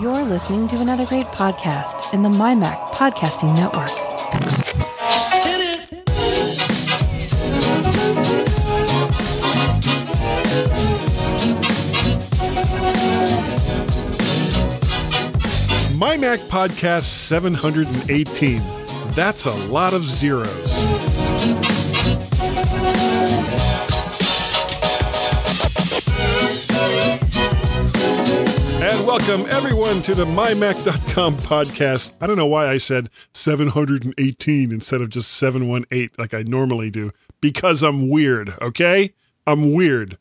You're listening to another great podcast in the MyMac Podcasting Network. My Mac Podcast 718. That's a lot of zeros. Welcome everyone to the MyMac.com podcast. I don't know why I said 718 instead of just 718 like I normally do. Because I'm weird, okay? I'm weird.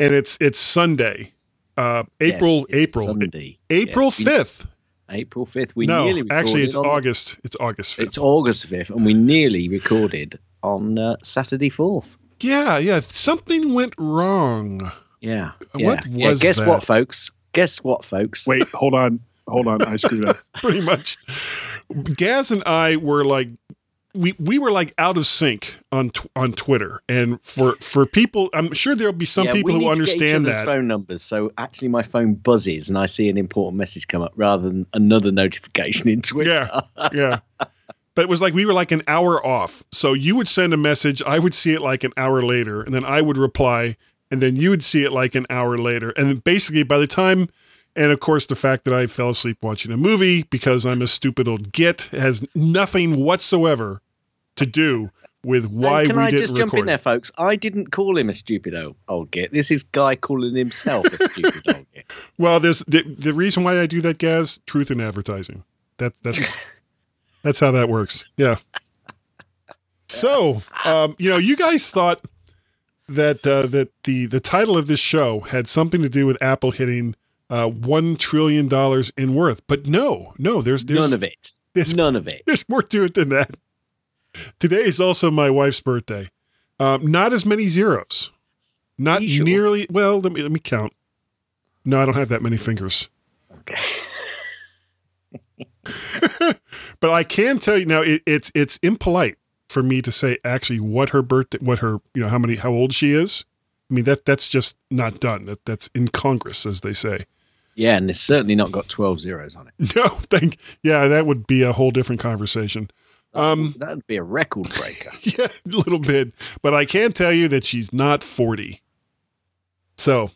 And it's it's Sunday. Uh April Yes, April Sunday. April Yeah, we- 5th. April 5th. We no, nearly actually, it's on- August. It's August 5th. It's August 5th, and we nearly recorded on uh, Saturday 4th. yeah, yeah. Something went wrong. Yeah. What yeah. was yeah. Guess that? what, folks? Guess what, folks? Wait, hold on. Hold on. I screwed up. Pretty much. Gaz and I were like, we we were like out of sync on tw- on Twitter, and for for people, I'm sure there'll be some Yeah, people we who need to get each understand other's that. phone numbers. So actually, my phone buzzes, and I see an important message come up rather than another notification in Twitter. Yeah. yeah. But it was like we were like an hour off. So you would send a message, I would see it like an hour later, and then I would reply, and then you would see it like an hour later. And then basically by the time and of course the fact that I fell asleep watching a movie because I'm a stupid old git has nothing whatsoever to do with why and can we I didn't just jump in there, folks? I didn't call him a stupid old, old git. This is guy calling himself a stupid old git. Well, there's the, the reason why I do that, Gaz. Truth in advertising. That that's that's how that works. Yeah. So, um, you know, you guys thought that uh, that the the title of this show had something to do with Apple hitting uh, one trillion dollars in worth, but no, no. There's there's None of it. there's, None of it. there's more to it than that. Today is also my wife's birthday. Um, not as many zeros. Not sure? nearly. Well, let me let me count. No, I don't have that many fingers. Okay. but I can tell you now, it, it's it's impolite for me to say actually what her birthday, what her you know how many how old she is. I mean that that's just not done. That that's incongruous, as they say. Yeah, and it's certainly not got 12 zeros on it. No, thank yeah, that would be a whole different conversation. Um, that would be a record breaker. Yeah, a little bit, but I can tell you that she's not forty. So,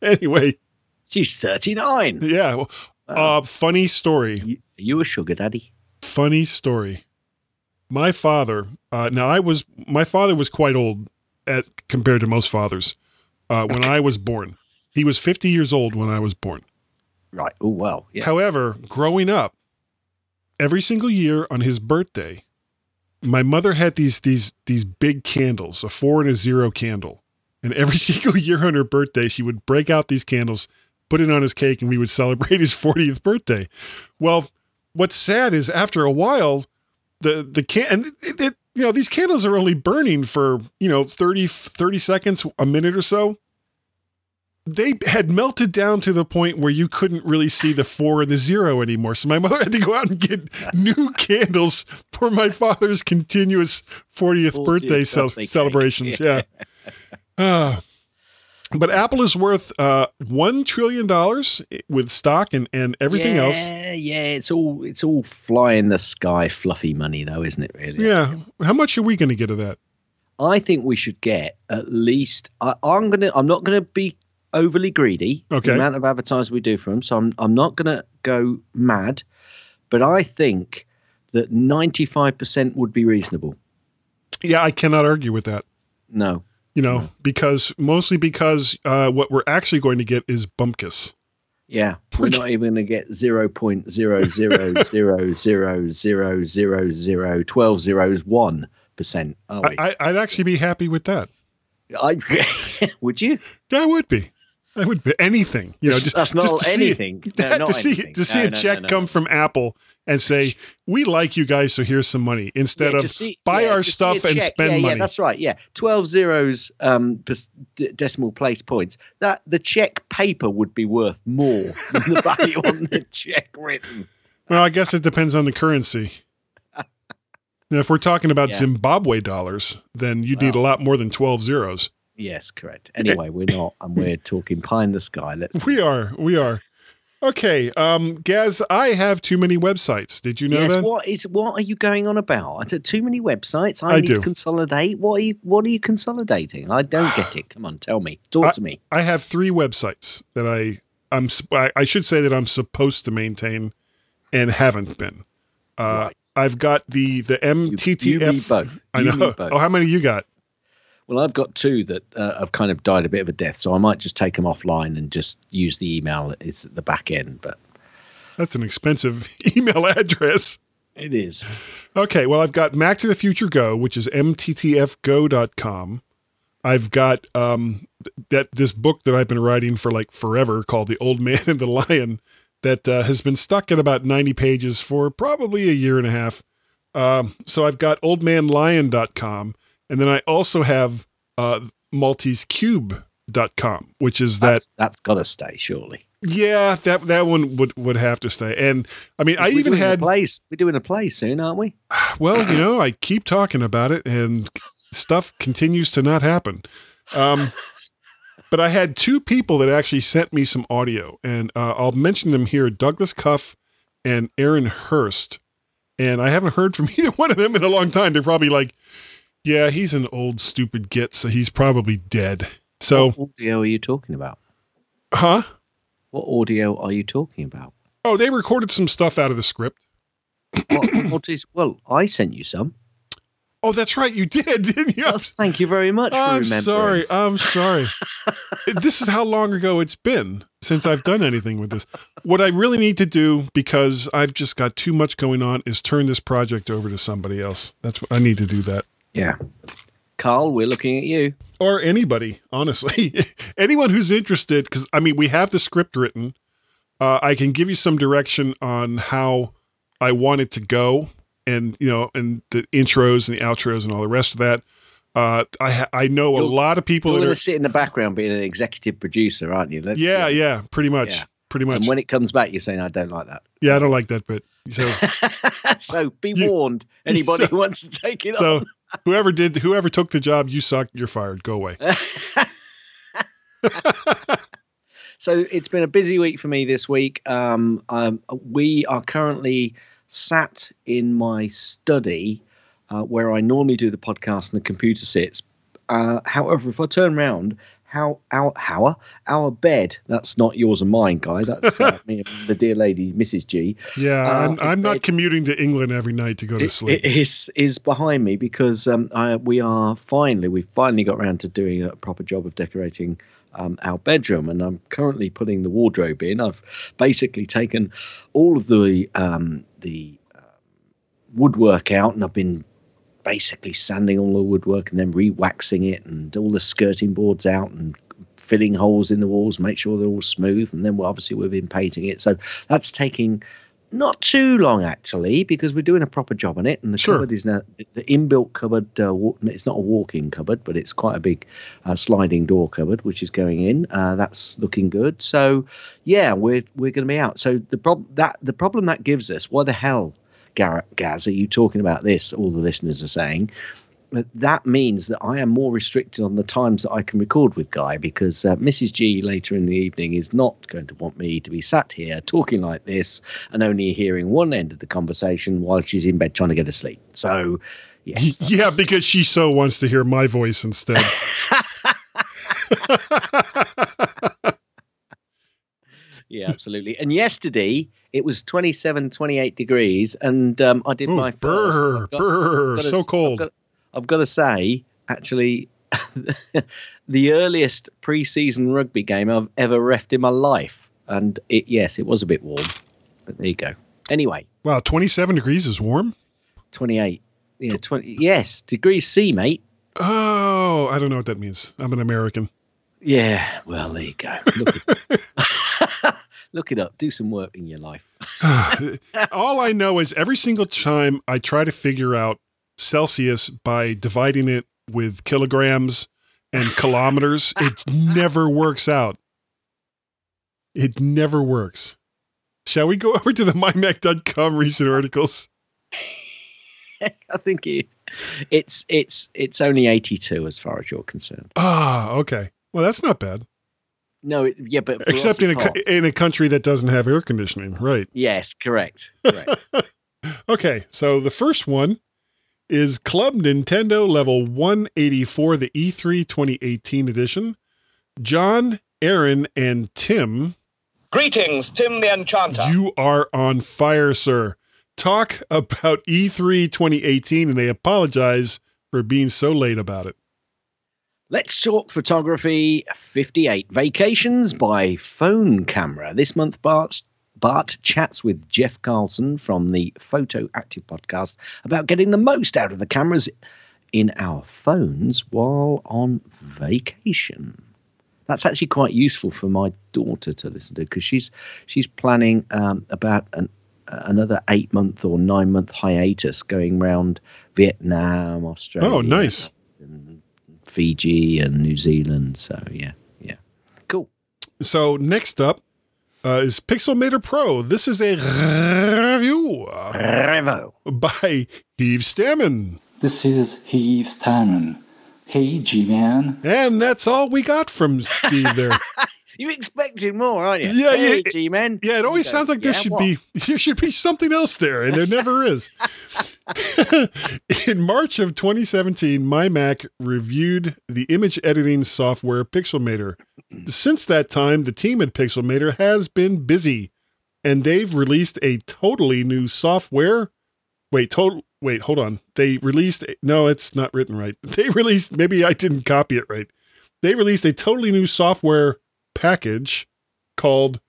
anyway, She's 39. yeah. well, Wow. Uh, funny story. you, are you a sugar daddy? funny story. My father, uh, now I was, my father was quite old as compared to most fathers uh, when I was born. He was 50 years old when I was born. Right. Oh, well. Yeah. However, growing up, every single year on his birthday, my mother had these these these big candles, a four and a zero candle, and every single year on her birthday, she would break out these candles, put it on his cake, and we would celebrate his 40th birthday. Well, what's sad is after a while, the the can and it, it, you know these candles are only burning for you know 30 30 seconds, a minute or so they had melted down to the point where you couldn't really see the four and the zero anymore. So my mother had to go out and get new candles for my father's continuous 40th 40th birthday cake. celebrations. Yeah. Uh, but Apple is worth uh, $1 trillion with stock and, and everything yeah, else. Yeah, it's all it's all fly in the sky, fluffy money, though, isn't it? Really? Yeah. How much are we going to get of that? I think we should get at least. I, I'm gonna. I'm not gonna be overly greedy. Okay. The amount of advertising we do for them, so I'm. I'm not gonna go mad, but I think that 95 percent would be reasonable. Yeah, I cannot argue with that. No. You know, because mostly because uh, what we're actually going to get is bumpkiss. Yeah, we're not even going to get zero point zero zero zero zero zero zero zero twelve zeros one percent. Are we? I, I, I'd actually be happy with that. I, would you? I would be. I would be anything. You know, just That's not just to see anything. No, not to see anything. to see No, a no, check come from Apple and say, "We like you guys, so here's some money," instead Yeah, of see- buy yeah, our to see a stuff and spend yeah, money. Yeah, that's right. Yeah, twelve zeros, um, decimal place points. That the check paper would be worth more than the value on the check written. well, I guess it depends on the currency. Now, if we're talking about. Zimbabwe dollars, then you'd need a lot more than twelve zeros. Yes, correct. Anyway, we're not, and we're talking pie in the sky. Let's. We are, we are. Okay, um, Gaz, I have too many websites. Did you know yes. that? What is? What are you going on about? I too many websites. I, I need do. to consolidate. What are you? What are you consolidating? I don't get it. Come on, tell me. Talk to me. I have three websites that I I'm I should say that I'm supposed to maintain and haven't been. Uh, Right. I've got the the You- MTTF. You, both. I know. Oh, how many you got? Well, I've got two that uh, have kind of died a bit of a death, so I might just take them offline and just use the email that is at the back end. But That's an expensive email address. it is. Okay, well, I've got Mac to the Future Go, which is mttfgo.com. I've got um, that this book that I've been writing for like forever called The Old Man and the Lion that uh, has been stuck at about 90 pages for probably a year and a half. Um, so I've got oldmanlion.com. And then I also have uh, maltesecube.com, which is that That's, that's got to stay, surely. yeah that that one would would have to stay and i mean i We're even had place. We're doing a play soon, aren't we? well, you know, I keep talking about it and stuff continues to not happen. Um, but I had two people that actually sent me some audio, and uh, I'll mention them here Douglas Cuff and Aaron Hurst. And I haven't heard from either one of them in a long time. They're probably like, yeah, he's an old, stupid git, so he's probably dead. So, what audio are you talking about? huh? What audio are you talking about? Oh, they recorded some stuff out of the script. What, what is? Well, I sent you some. Oh, that's right. You did, didn't you? Well, thank you very much for I'm sorry. I'm sorry. this is how long ago it's been since I've done anything with this. What I really need to do, because I've just got too much going on, is turn this project over to somebody else. That's what I need to do that. Yeah. Carl, we're looking at you. Or anybody, honestly. Anyone who's interested, because I mean, we have the script written. Uh, I can give you some direction on how I want it to go, and you know, and the intros and the outros and all the rest of that. Uh, I I know a You're- lot of people You're that going to sit in the background being an executive producer, aren't you? Let's- Yeah, yeah, pretty much. Yeah. Pretty much. And when it comes back, you're saying, I don't like that. yeah, I don't like that bit. So so be You- warned, anybody so- who wants to take it so whoever did whoever took the job, you suck, you're fired. Go away. so it's been a busy week for me this week. Um, um, we are currently sat in my study uh, where I normally do the podcast and the computer sits. Uh, however, if I turn around, how our our our bed that's not yours and mine, guy. That's uh, me and the dear lady, Mrs. G. Yeah, Uh, I'm, I'm not commuting to England every night to go to it, sleep. it is is behind me because um, I, we are finally we've finally got around to doing a proper job of decorating um, our bedroom, and I'm currently putting the wardrobe in. I've basically taken all of the um, the um, woodwork out, and I've been basically sanding all the woodwork and then re-waxing it, and all the skirting boards out, and filling holes in the walls, make sure they're all smooth, and then we're, obviously we've been painting it. So that's taking not too long actually because we're doing a proper job on it. And the Sure. cupboard is now the inbuilt cupboard uh, it's not a walk-in cupboard but it's quite a big uh, sliding door cupboard which is going in. Uh, that's looking good. So yeah we're we're going to be out. So the problem that the problem that gives us why the hell Gaz are you talking about this all the listeners are saying but that means that I am more restricted on the times that I can record with Guy because uh, Mrs. G later in the evening is not going to want me to be sat here talking like this and only hearing one end of the conversation while she's in bed trying to get to sleep. So, yes. yeah, because she so wants to hear my voice instead. yeah, absolutely. And yesterday it was 27, 28 degrees, and um, I did Ooh, my first. got- got to- so cold. I've got, I've got to say, actually, the earliest pre-season rugby game I've ever refed in my life, and it yes, it was a bit warm, but there you go. Anyway, wow, 27 degrees is warm? twenty-eight. Yeah, twenty. Yes, degrees C, mate. Oh, I don't know what that means. I'm an American. Yeah. Well, there you go. Look it, up. Do some work in your life. All I know is every single time I try to figure out Celsius by dividing it with kilograms and kilometers, it never works out. It never works. Shall we go over to the mymac.com recent articles? I think it, it's it's it's only eighty-two as far as you're concerned. Ah, okay. Well, that's not bad. No, it, yeah, but Except in a hot. in a country that doesn't have air conditioning, right? yes, correct, correct. Okay, so the first one is Club Nintendo Level 184, the E E3 2018 edition. John, Aaron, and Tim, Greetings, Tim the Enchanter. you are on fire, sir. Talk about E E3 2018, and they apologize for being so late about it. Let's talk photography 58 vacations by phone camera. This month, Bart, Bart chats with Jeff Carlson from the Photo Active podcast about getting the most out of the cameras in our phones while on vacation. That's actually quite useful for my daughter to listen to because she's she's planning um, about an, another eight month or nine month hiatus going around Vietnam, Australia. Oh, nice. and Fiji and New Zealand. So yeah, yeah, cool. So next up uh, is Pixelmator Pro. This is a review uh, Revo. by Heave Stammen. This is Heave Stammen. Hey, G-Man. And that's all we got from Steve there. You expected more, aren't you? Yeah, hey, yeah. G-man. Yeah, it always sounds like there "Yeah, should what?" be there should be something else there, and there never is. In March of 2017, my Mac reviewed the image editing software Pixelmator. Since that time, the team at Pixelmator has been busy, and they've released a totally new software. Wait, total. Wait, hold on. They released. A, no, it's not written right. They released. Maybe I didn't copy it right. They released a totally new software package called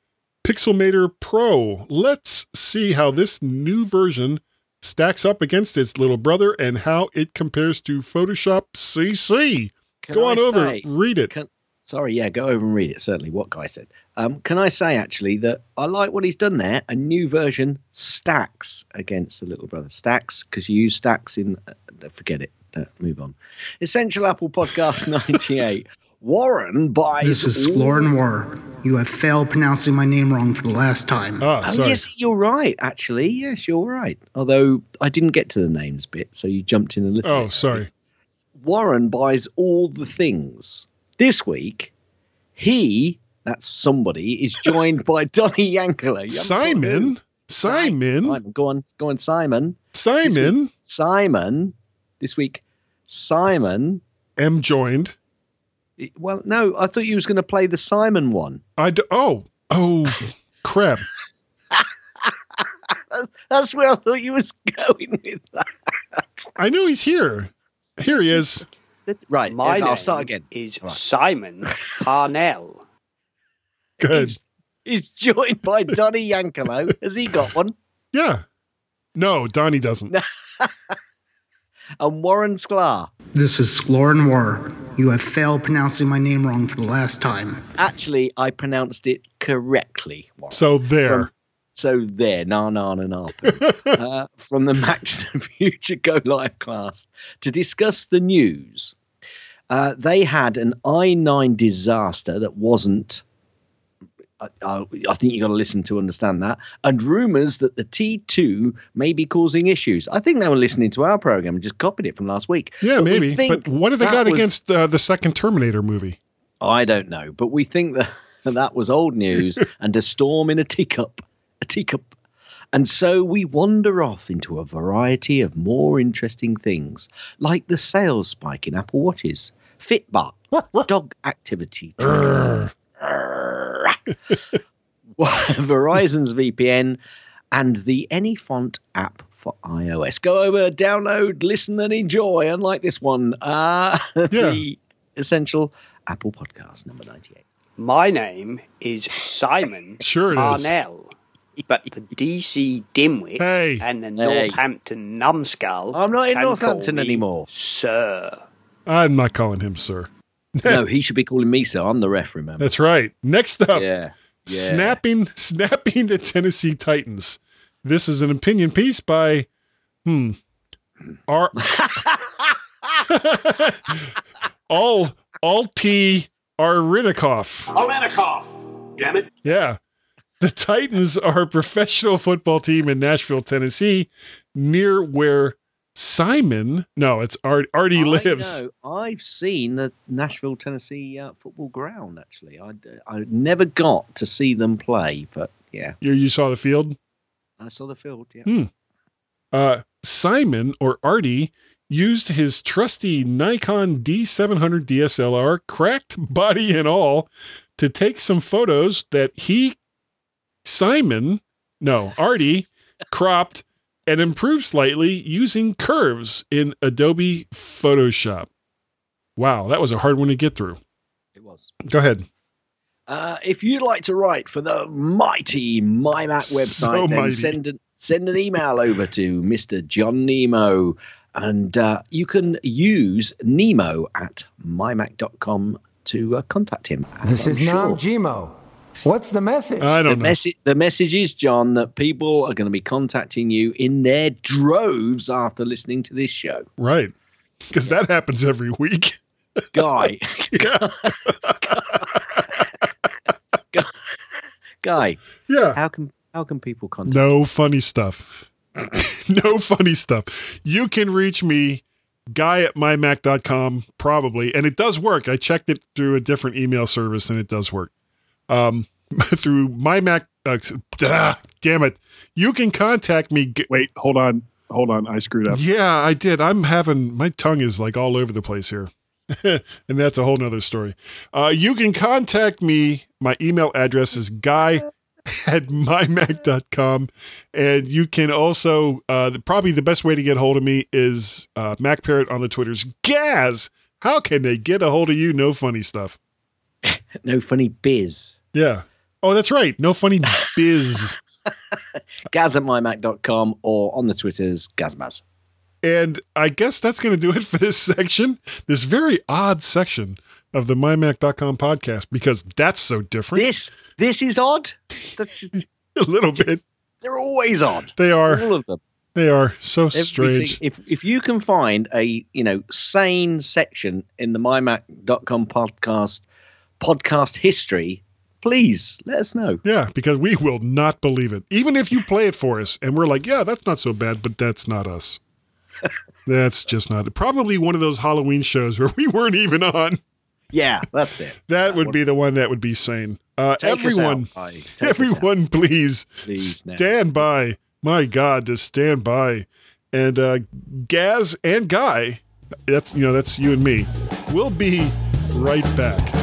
Pixelmator Pro. Let's see how this new version stacks up against its little brother and how it compares to Photoshop CC. Can Go I on over, say- read it. Can, sorry, yeah, go over and read it. Certainly, what guy said. Um, can I say actually that I like what he's done there? A new version stacks against the little brother. Stacks because you use stacks in. Uh, forget it. Uh, move on. Essential Apple Podcast ninety eight. Warren buys. This is all- Sklor War. You have failed pronouncing my name wrong for the last time. Ah, Oh, sorry. yes, you're right. Actually, yes, you're right. Although I didn't get to the names bit, so you jumped in a little. Oh, bit. sorry. Warren buys all the things. This week, he, that's somebody, is joined by Donny Yankler. You haven't got who. Simon. Simon. Simon. Go on, go on, Simon. Simon. Simon. This week, Simon. am joined. Well, no, I thought you was going to play the Simon one. I d- oh oh crap. That's where I thought you was going with that. I know he's here. Here he is. Right, My I'll name start again. is Right. Simon Parnell. Good. He's, he's joined by Donny Yankelo. Has he got one? Yeah. No, Donnie doesn't. And Warren Sklar. This is Sklor War. You have failed pronouncing my name wrong for the last time. Actually, I pronounced it correctly. Warren. So there. From- So there, na na na na. uh, from the Mac to the Future Go Live class to discuss the news. Uh, they had an i9 disaster that wasn't. I, I, think you've got to listen to understand that. And rumors that the T2 may be causing issues. I think they were listening to our program and just copied it from last week. Yeah, But maybe. think But what have they got was- against uh, the second Terminator movie? I don't know, but we think that that was old news and a storm in a teacup, a teacup. And so we wander off into a variety of more interesting things, like the sales spike in Apple Watches, Fitbit, dog activity trackers, Verizon's VPN, and the AnyFont app for iOS. Go over, download, listen, and enjoy. Unlike this one, uh, the essential Apple Podcast number 98. My name is Simon Sure it is. Parnell. But the DC dimwit Hey. and the Hey. Northampton numbskull. I'm not in Northampton anymore. Sir. I'm not calling him sir. no, he should be calling me so. I'm the ref, remember? That's right. Next up, Yeah. Yeah. snapping snapping the Tennessee Titans. This is an opinion piece by hmm R all all T Arinikoff. Aranikoff. Damn it. Yeah. The Titans are a professional football team in Nashville, Tennessee, near where Simon, no, it's Art, Artie I lives. know. I've seen the Nashville, Tennessee uh, football ground. Actually, I I never got to see them play, but yeah, You, you saw the field. I saw the field. Yeah. Hmm. Uh, Simon or Artie used his trusty Nikon D700 DSLR, cracked body and all, to take some photos that he, Simon, no, Artie, cropped and improved slightly using curves in Adobe Photoshop. Wow, that was a hard one to get through. It was. Go ahead. Uh, if you'd like to write for the mighty MyMac So website, then mighty. send an, send an email over to Mr. John Nemo. And uh, you can use Nemo at mymac.com to uh, contact him. This I'm is sure Nam Jimo. What's the message? I the don't know. message the message is John that people are going to be contacting you in their droves after listening to this show. Right. Because that happens every week. Guy, Yeah. guy, Yeah. how can how can people contact? No funny stuff. no funny stuff. You can reach me, guy at mymac.com, probably. And it does work. I checked it through a different email service and it does work. Um, through mymac. Uh, ah, damn it. You can contact me. g- Wait, hold on. Hold on. I screwed up. Yeah, I did. I'm having my tongue is like all over the place here. and that's a whole nother story. Uh, you can contact me. My email address is guy at mymac.com. And you can also, uh, the, probably the best way to get a hold of me is uh, Mac Parrot on the Twitters. Gaz, how can they get a hold of you? No funny stuff. No funny biz. Yeah. Oh, that's right. No funny biz. Gaz at mymac.com or on the Twitters, Gazmaz. And I guess that's going to do it for this section, this very odd section of the mymac.com podcast, because that's so different. This this is odd. That's a little bit. they're always odd. They are. All of them. They are so Every strange. if if you can find a you know sane section in the mymac.com podcast podcast history, please let us know. Yeah, because we will not believe it. Even if you play it for us and we're like, yeah, that's not so bad, but that's not us. that's just not Probably one of those Halloween shows where we weren't even on. Yeah, that's it. That would be the one that would be sane. Uh, everyone, out, Pi. Take us out. everyone, please, Please now. stand by. My God, just stand by. And uh, Gaz and Guy, that's you know that's you and me. We'll be right back.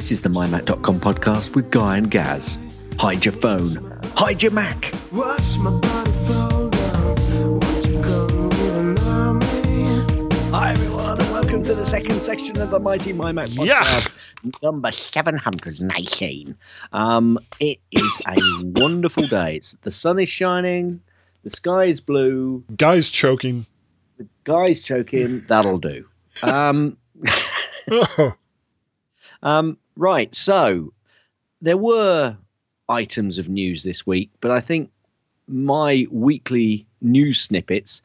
This is the mymac.com podcast with Guy and Gaz. Hide your phone. Hide your Mac. Hi everyone, and welcome to the second section of the Mighty My Mac podcast, Yeah. number seven hundred nineteen. Um, it is a wonderful day. It's the sun is shining, the sky is blue, Guy's choking. the guy's choking. That'll do. Um, Oh, Um, right, so there were items of news this week, but I think my weekly news snippets.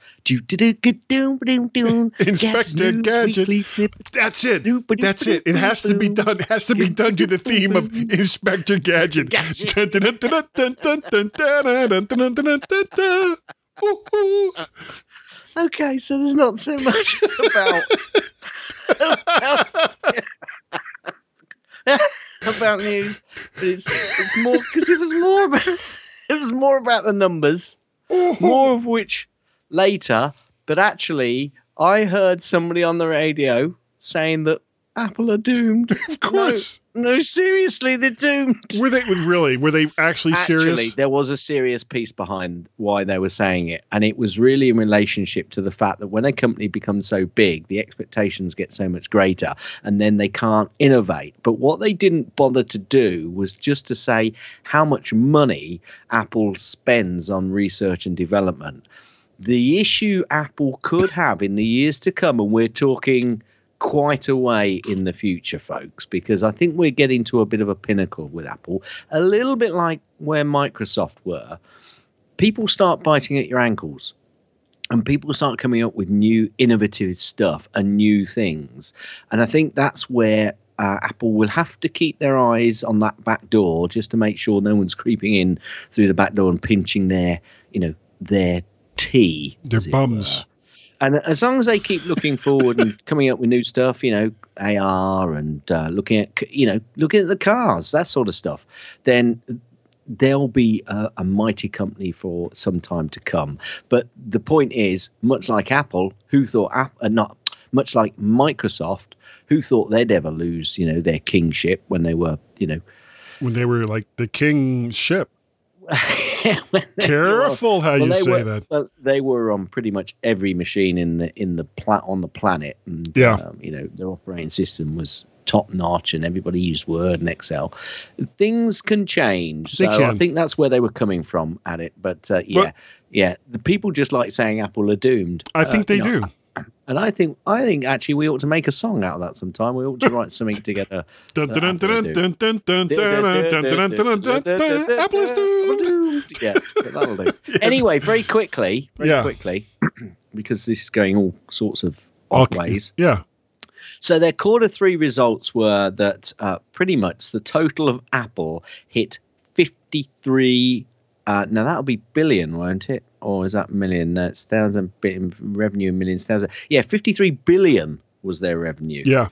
Inspector Gadget. That's it. That's it. It has to be done. It has to be done to the theme of Inspector Gadget. okay, so there's not so much about. about news, but it's it's more because it was more about it was more about the numbers, oh. more of which later. But actually, I heard somebody on the radio saying that Apple are doomed. Of course. No, no, seriously, they're doomed. Were they really? Were they actually, Actually, serious? there was a serious piece behind why they were saying it, and it was really in relationship to the fact that when a company becomes so big, the expectations get so much greater, and then they can't innovate. But what they didn't bother to do was just to say how much money Apple spends on research and development. The issue Apple could have in the years to come, and we're talking quite a way in the future, folks, because I think we're getting to a bit of a pinnacle with Apple, a little bit like where Microsoft were. People start biting at your ankles and people start coming up with new innovative stuff and new things. And I think that's where uh, Apple will have to keep their eyes on that back door just to make sure no one's creeping in through the back door and pinching their, you know, their tea. Their bums. were. And as long as they keep looking forward and coming up with new stuff, you know, AR and uh, looking at, you know, looking at the cars, that sort of stuff, then they'll be a, a mighty company for some time to come. But the point is, much like Apple, who thought Apple, uh, not much like Microsoft, who thought they'd ever lose, you know, their kingship when they were, you know, when they were like the king ship. Careful how you say were, that. Well, they were on pretty much every machine in the in the pla- on the planet, and Yeah. um, you know their operating system was top notch, and everybody used Word and Excel. Things can change, They so I think that's where they were coming from at it. But uh, yeah, Well- yeah, the people just like saying Apple are doomed. I Uh, think they you know, do. And I think I think actually we ought to make a song out of that sometime. We ought to write something together. Apple Doom. Yeah, that'll do. Anyway, very quickly, very quickly, because this is going all sorts of odd ways. Yeah. So their quarter three results were that pretty much the total of Apple hit fifty three uh, now that'll be billion, won't it? Or is that million? No, it's thousand bit revenue in millions, thousand. Yeah, 53 billion was their revenue. Yeah.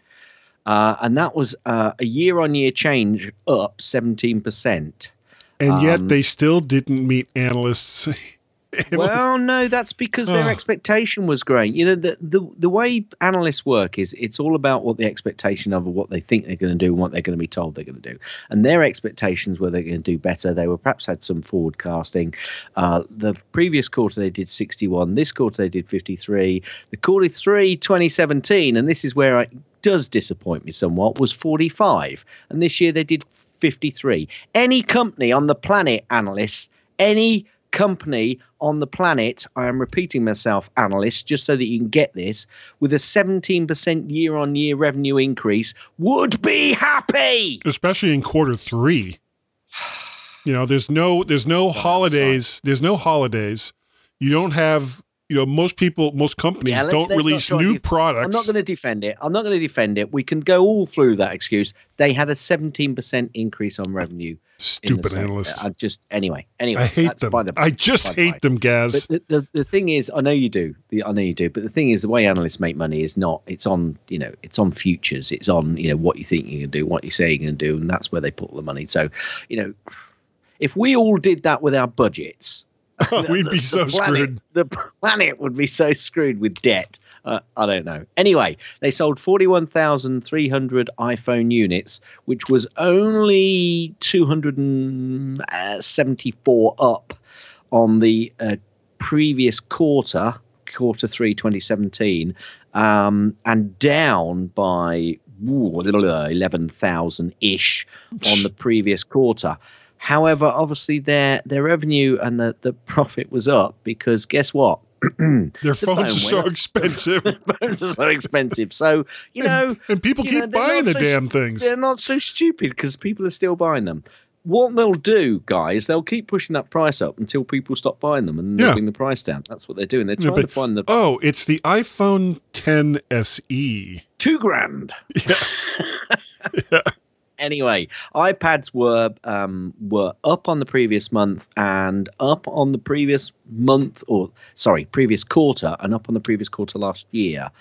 Uh, and that was uh, a year on year change up 17%. And yet Um, they still didn't meet analysts. well, no, that's because their Oh. expectation was great. You know, the, the the way analysts work is it's all about what the expectation of what they think they're going to do and what they're going to be told they're going to do. And their expectations were they're going to do better. They were perhaps had some forward casting. Uh, the previous quarter they did 61. This quarter they did 53. The quarter three 2017, and this is where it does disappoint me somewhat, was 45. And this year they did 53. Any company on the planet, analysts, any company on the planet, I am repeating myself, analysts, just so that you can get this, with a 17% year on year revenue increase, would be happy. especially in quarter three. You know, there's no there's no holidays. There's no holidays. You don't have you know most people most companies Yeah, let's- don't let's release new def- products. I'm not going to defend it. I'm not going to defend it. We can go all through that excuse. They had a 17% increase on revenue. Stupid analysts. I just anyway. Anyway, I hate them. the- I just hate by. them, Gaz. But the, the, the thing is, I know you do. The, I know you do. But the thing is, the way analysts make money is not. It's on. You know, it's on futures. It's on. You know what you think you're going to do, what you say you're going to do, and that's where they put the money. So, you know, if we all did that with our budgets, We'd be the so planet- screwed. The planet would be so screwed with debt. Uh, I don't know. Anyway, they sold 41,300 iPhone units, which was only 274 up on the uh, previous quarter, quarter three 2017, um, and down by 11,000 ish on the previous quarter. However, obviously their their revenue and the, the profit was up because guess what? Their the phones phone are so up. expensive, phones are so expensive. So you know, and people keep know, buying the so damn things. They're not so stupid because people are still buying them. What they'll do, guys, they'll keep pushing that price up until people stop buying them and Yeah. bring the price down. That's what they're doing. They're Yeah, trying but- to find the Oh, it's the iPhone 10 SE. two grand. Anyway, iPads were um, were up on the previous month and up on the previous month, or sorry, previous quarter, and up on the previous quarter last year.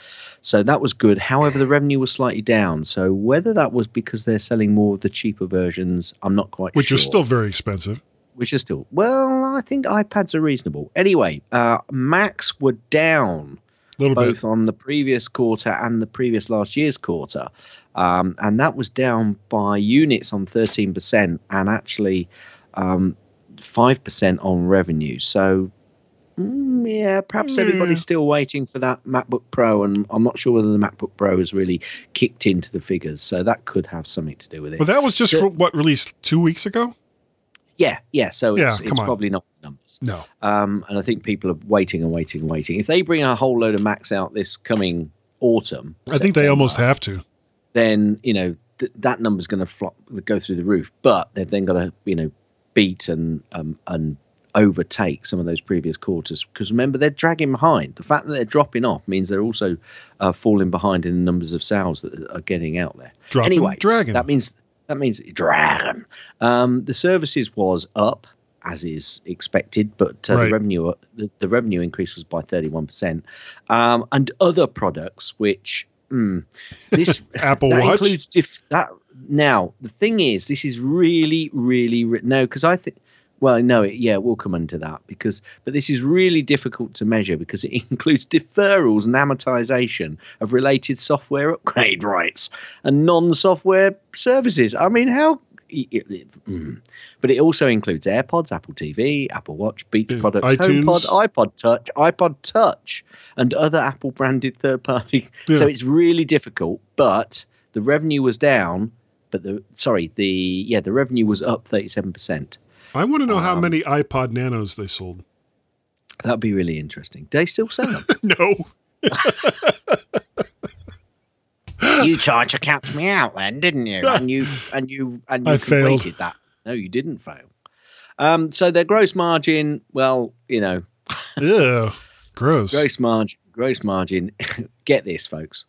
So that was good. However, the revenue was slightly down. So whether that was because they're selling more of the cheaper versions, I'm not quite Which sure. Which are still very expensive. which is still well. I think iPads are reasonable. Anyway, uh, Macs were down. Little bit. both on the previous quarter and the previous last year's quarter, um, and that was down by units on thirteen percent, and actually um, five percent on revenue. So. mm, Yeah, perhaps Yeah. everybody's still waiting for that MacBook Pro, and I'm not sure whether the MacBook Pro has really kicked into the figures, so that could have something to do with it. But that was just So- what released two weeks ago. Yeah, yeah. So Yeah, it's, come it's probably not numbers. No, Um, and I think people are waiting and waiting and waiting. If they bring a whole load of Macs out this coming autumn, I think they almost have to. Then you know th- that number's going to flop, go through the roof. But they've then got to you know beat and um, and overtake some of those previous quarters because remember they're dragging behind. The fact that they're dropping off means they're also uh, falling behind in the numbers of sales that are getting out there. Dropping anyway, dragon. That means that means dragon. Um, the services was up as is expected, but uh, Right. the revenue the, the revenue increase was by thirty one percent, um, and other products which. mm, this Apple that Watch? includes diff- that. Now the thing is, this is really, really ri- no, because I think. Well, no, it, yeah, we'll come into that because, but this is really difficult to measure because it includes deferrals and amortization of related software upgrade rights and non-software services. I mean, how? it- it- mm. But it also includes AirPods, Apple TV, Apple Watch, Beats Yeah, products, iTunes. HomePod, iPod Touch, iPod Touch, and other Apple branded third party. So it's really difficult. But the revenue was down. But the sorry, the yeah, the revenue was up thirty seven percent. I want to know how Um, many iPod Nanos they sold. That'd be really interesting. Do they still sell them? no. you tried to catch me out then, didn't you? And you and you and you I failed. completed that. No, you didn't fail. Um, so their gross margin, well, you know, Ew. Gross. gross margin, gross margin. get this, folks.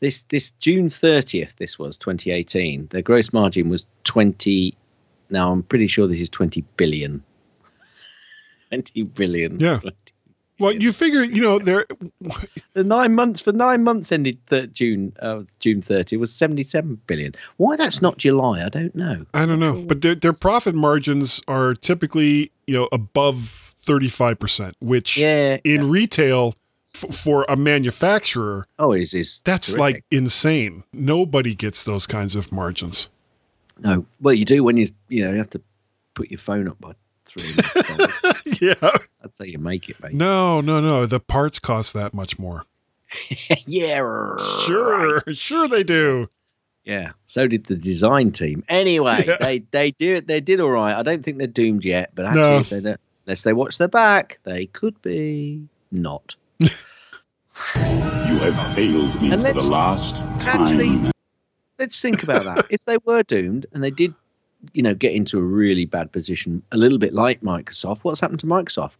This this June thirtieth, this was twenty eighteen. The gross margin was twenty. Now I'm pretty sure this is twenty billion. Twenty billion. Yeah. Well, you figure, you know, they're The nine months for nine months ended th- June uh, June thirty was seventy seven billion. Why that's not July, I don't know. I don't know, but their their profit margins are typically, you know, above 35%, which Yeah, in retail f- for a manufacturer, Oh, is is that's terrific. like insane. Nobody gets those kinds of margins. no. Well, you do when you you know you have to put your phone up by three. and a half dollars. yeah. That's how you make it, mate. No, no, no. The parts cost that much more. yeah, Sure, sure they do. Yeah. So did the design team. Anyway, Yeah. they they do it they did all right. I don't think they're doomed yet, but actually, No. if they unless they watch their back, they could be not. You have failed me And for let's- the last time. Actually, let's think about that. if they were doomed and they did, you know, get into a really bad position, a little bit like Microsoft, what's happened to Microsoft?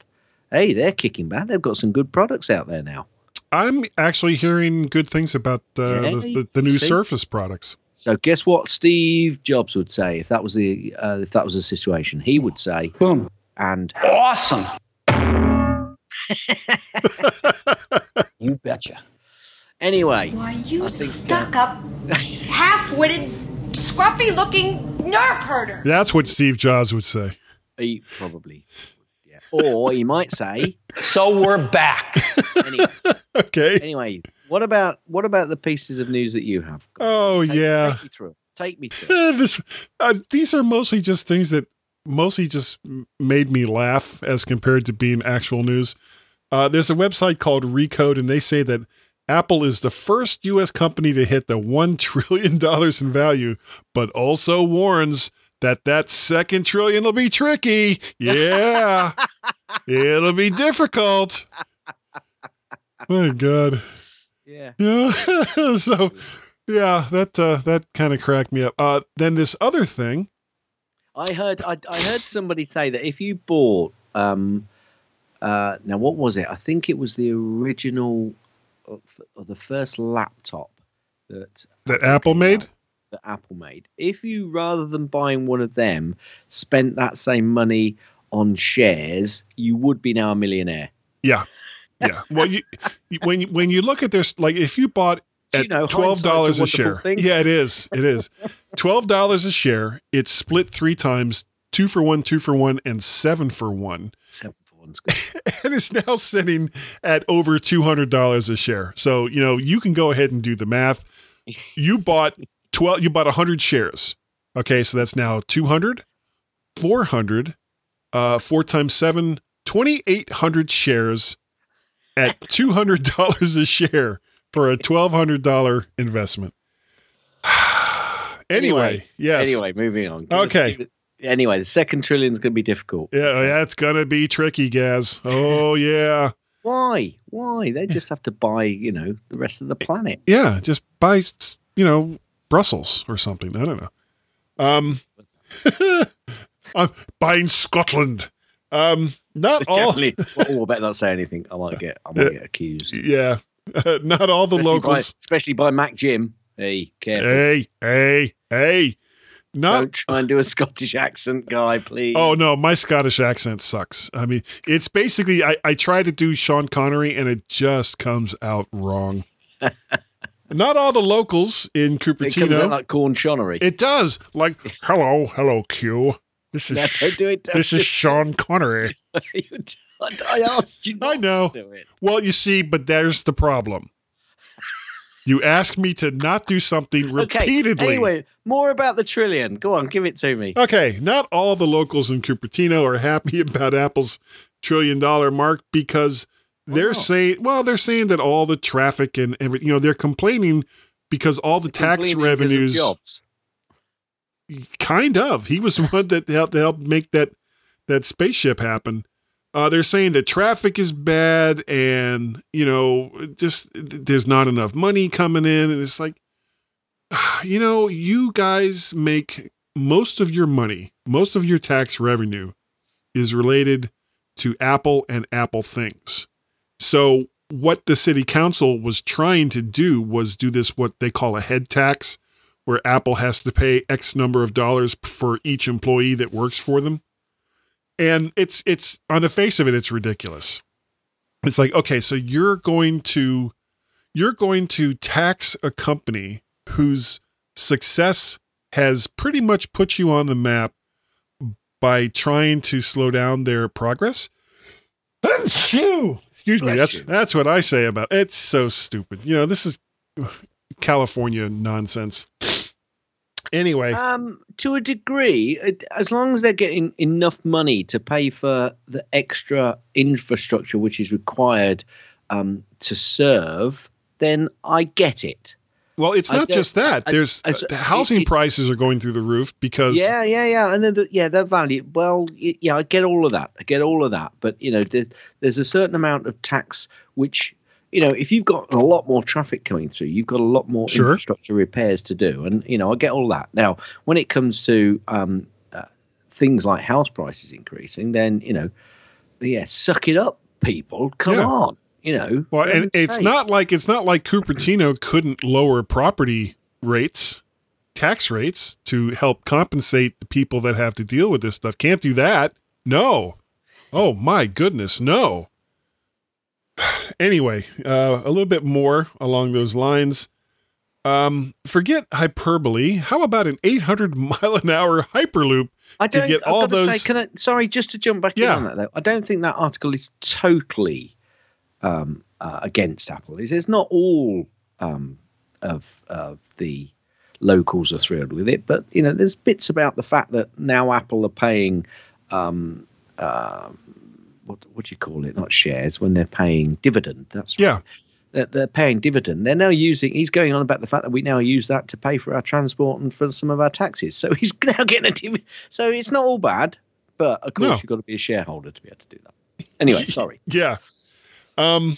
Hey, they're kicking back. They've got some good products out there now. I'm actually hearing good things about uh, Yeah, the, the, the new see? Surface products. So guess what Steve Jobs would say if that was the uh, if that was the situation? He would say, Boom. and Awesome. you betcha. anyway, Why, you I think, uh, stuck up, half witted, scruffy looking nerve herder. That's what Steve Jobs would say. he probably, yeah, or he might say, So we're back. anyway, Okay. anyway, what about what about the pieces of news that you have? Oh Take- yeah. take me through. Take me through. it. This uh, these are mostly just things that mostly just made me laugh as compared to being actual news. Uh, there's a website called Recode, and they say that Apple is the first U.S. company to hit the one trillion dollars in value, but also warns that that second trillion will be tricky. Yeah, it'll be difficult. My God. Yeah. Yeah. so yeah, that uh, that kind of cracked me up. Uh, then this other thing. I heard I, I heard somebody say that if you bought um uh now what was it? I think it was the original or the first laptop that That Apple made? out, that Apple made. If you rather than buying one of them spent that same money on shares, you would be now a millionaire. Yeah. Yeah. Well, you, when you, when you look at this, like if you bought you know, twelve dollars a a share, thing? yeah, it is. It is twelve dollars a share. It's split three times: two for one, two for one, and seven for one. Seven for one's good. and it's now sitting at over two hundred dollars a share. So you know you can go ahead and do the math. You bought twelve. You bought hundred shares. Okay, so that's now 200, 400, uh, four times seven, 2,800 shares at two hundred dollars a share for a twelve hundred dollar investment. anyway, yes. Anyway, moving on. Give Okay. Anyway, the second trillion is going to be difficult. Yeah, yeah, it's gonna be tricky, Gaz. Oh yeah. Why? Why? They just have to buy, you know, the rest of the planet. Yeah, just buy, you know, Brussels or something. I don't know. Um, I'm buying Scotland. Um, not all. Definitely. well, I better not say anything. I might get, I might get accused. Yeah, not all the Especially locals. by, especially by Mac Jim. Hey, careful. Hey, hey, hey! Not. Don't try and do a Scottish accent, guy, please. Oh no, my Scottish accent sucks. I mean, it's basically I, I try to do Sean Connery and it just comes out wrong. Not all the locals in Cupertino. It comes out like corn shonery. It does. Like, hello, hello, Q. This is No, don't do it. Don't this do is it. Sean Connery. You- I asked you. Not I know. To do it. Well, you see, but there's the problem. You ask me to not do something repeatedly. Okay. Anyway, more about the trillion. Go on, give it to me. Okay, not all the locals in Cupertino are happy about Apple's trillion dollar mark because they're oh. saying, well, they're saying that all the traffic and everything, you know, they're complaining because all the tax 'cause of revenues, kind of. He was the one that helped, helped make that that spaceship happen. Uh, they're saying that traffic is bad and you know just there's not enough money coming in, and it's like, you know, you guys make most of your money, most of your tax revenue is related to Apple and Apple things. So what the city council was trying to do was do this what they call a head tax where Apple has to pay X number of dollars for each employee that works for them. And it's it's on the face of it, it's ridiculous. It's like, okay, so you're going to you're going to tax a company whose success has pretty much put you on the map by trying to slow down their progress. Excuse me. That's that's what I say about it. It's so stupid. You know, this is California nonsense. Anyway, Um, to a degree, as long as they're getting enough money to pay for the extra infrastructure which is required um, to serve, then I get it. well, it's not just that. I- There's I- the housing it- it- prices are going through the roof because Yeah, yeah, yeah. And then the, yeah, their value. Well, yeah, I get all of that. I get all of that. But you know, there, there's a certain amount of tax which you know, if you've got a lot more traffic coming through, you've got a lot more Sure. infrastructure repairs to do, and you know, I get all that. Now, when it comes to um, uh, things like house prices increasing, then you know, yeah, suck it up, people. Come Yeah. on, you know. Well, and it's not like it's not like Cupertino couldn't lower property rates, tax rates to help compensate the people that have to deal with this stuff. Can't do that. No. Oh my goodness, no. Anyway, uh, a little bit more along those lines. Um, forget hyperbole. How about an 800 mile an hour hyperloop I to don't. get I've all those? Say, can I, sorry, just to jump back Yeah. in on that though, I don't think that article is totally um, uh, against Apple. It's, it's not all um, of of the locals are thrilled with it, but you know, there's bits about the fact that now Apple are paying. Um, um what what do you call it? Not shares when they're paying dividend. That's right yeah. that they're paying dividend. They're now using. He's going on about the fact that we now use that to pay for our transport and for some of our taxes. So he's now getting a dividend. So it's not all bad, but of course No. you've got to be a shareholder to be able to do that. Anyway, sorry. Yeah. Um,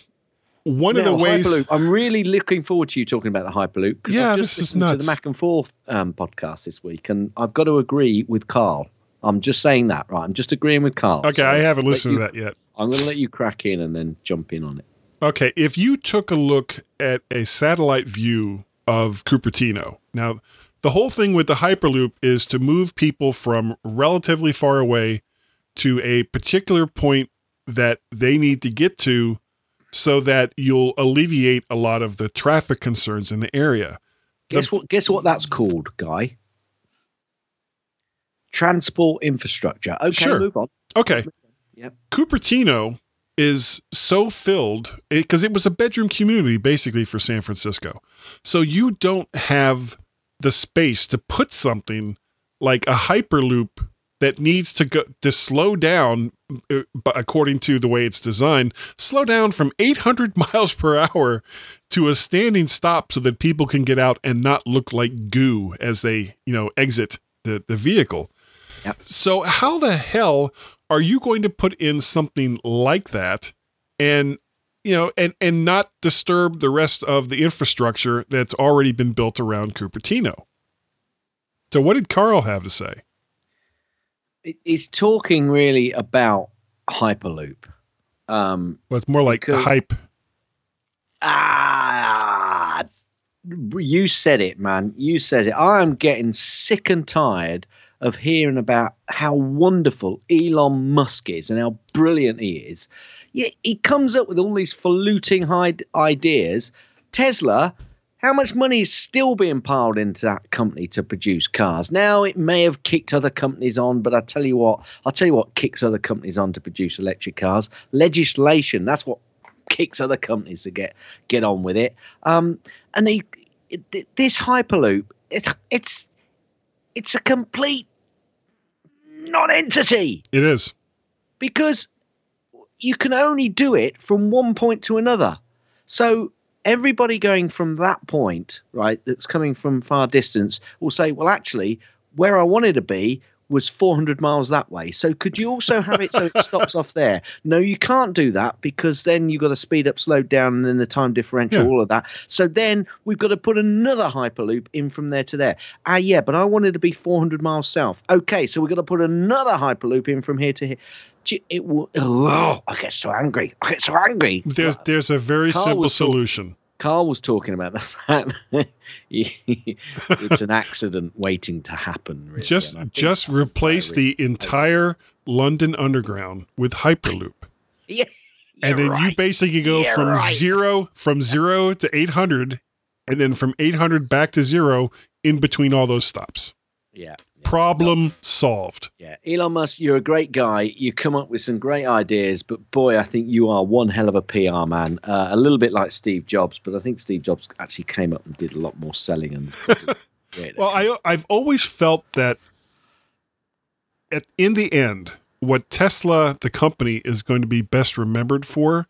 one of the ways. Hyperloop. I'm really looking forward to you talking about the Hyperloop. Yeah, I've just this is listened to nuts. the Mac and Forth um, podcast this week, and I've got to agree with Carl. I'm just saying that, right? I'm just agreeing with Carl. Okay, So I haven't listened you- to that yet. I'm going to let you crack in and then jump in on it. Okay, if you took a look at a satellite view of Cupertino, now the whole thing with the Hyperloop is to move people from relatively far away to a particular point that they need to get to so that you'll alleviate a lot of the traffic concerns in the area. Guess what? Guess what that's called, guy. Transport infrastructure. Okay, Sure. move on. Okay. Yep. Cupertino is so filled because it was a bedroom community basically for San Francisco. So you don't have the space to put something like a hyperloop that needs to go to slow down uh, according to the way it's designed slow down from 800 miles per hour to a standing stop so that people can get out and not look like goo as they you know exit the, the vehicle Yep. so how the hell are you going to put in something like that and you know and and not disturb the rest of the infrastructure that's already been built around Cupertino so what did Carl have to say He's talking really about Hyperloop. Um, well it's more like Because- hype ah, you said it, man. You said it. I am getting sick and tired of hearing about how wonderful Elon Musk is and how brilliant he is. Yeah, he comes up with all these faluting ideas. Tesla, how much money is still being piled into that company to produce cars? Now it may have kicked other companies on, but I tell you what, I'll tell you what kicks other companies on to produce electric cars. Legislation. That's what kicks other companies to get get on with it. Um, and they, this hyperloop, it, it's it's a complete non-entity it is because you can only do it from one point to another. So everybody going from that point, right, that's coming from far distance, will say, well, actually, where I wanted to be was 400 miles that way. So could you also have it so it stops off there? No, you can't do that because then you've got to speed up, slow down, and then the time differential, Yeah. all of that. So then we've got to put another hyperloop in from there to there. Ah, yeah, but I wanted to be 400 miles south. Okay, so we've got to put another hyperloop in from here to here. It will. Oh, I get so angry. I get so angry. there's there's a very Carl simple solution Carl was talking about the fact it's an accident waiting to happen. Really, just and I think just replace the entire London Underground with Hyperloop. Yeah, and then you're you right. basically go You're from right. zero from zero to 800 and then from 800 back to zero in between all those stops Yeah. Problem solved Yeah, Elon Musk, you're a great guy. You come up with some great ideas, but boy, I think you are one hell of a PR man. Uh, a little bit like Steve Jobs, but I think Steve Jobs actually came up and did a lot more selling and. Well i i've always felt that at in the end what tesla the company is going to be best remembered for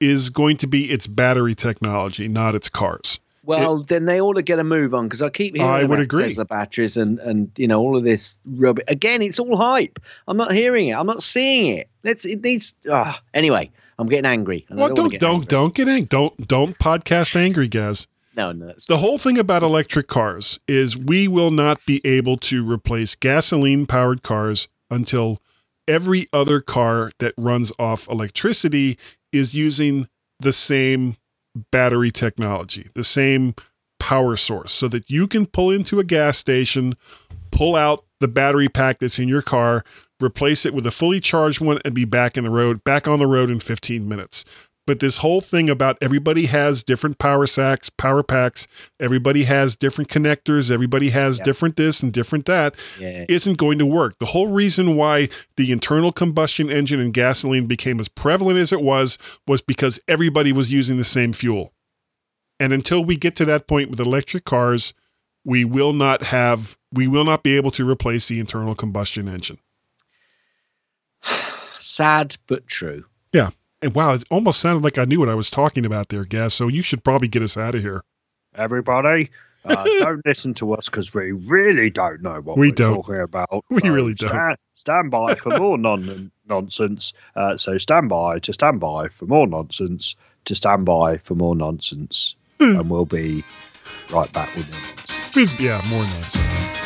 is going to be its battery technology not its cars Well, then they ought to get a move on because I keep hearing I would about agree. Tesla batteries and and you know all of this rubbish. Again, it's all hype. I'm not hearing it. I'm not seeing it. Let's. It needs. Ah, anyway, I'm getting angry. well don't don't get don't angry. don't get angry don't don't podcast angry guys No, no. The whole thing about electric cars is we will not be able to replace gasoline powered cars until every other car that runs off electricity is using the same battery technology, the same power source, so that you can pull into a gas station, pull out the battery pack that's in your car, replace it with a fully charged one, and be back in the road, back on the road in 15 minutes. But this whole thing about everybody has different power sacks, power packs, everybody has different connectors, everybody has different this and different that, Yeah. isn't going to work. The whole reason why the internal combustion engine and gasoline became as prevalent as it was was because everybody was using the same fuel. And until we get to that point with electric cars, we will not have we will not be able to replace the internal combustion engine. sad but true. Yeah. And wow, it almost sounded like I knew what I was talking about there, Gaz. So you should probably get us out of here. Everybody, uh, don't listen to us because we really don't know what We are don't. talking about. We So really don't. Stand, stand by for more non- nonsense. Uh, so stand by to stand by for more nonsense. To stand by for more nonsense, Hmm. and we'll be right back with more nonsense. Yeah, more nonsense.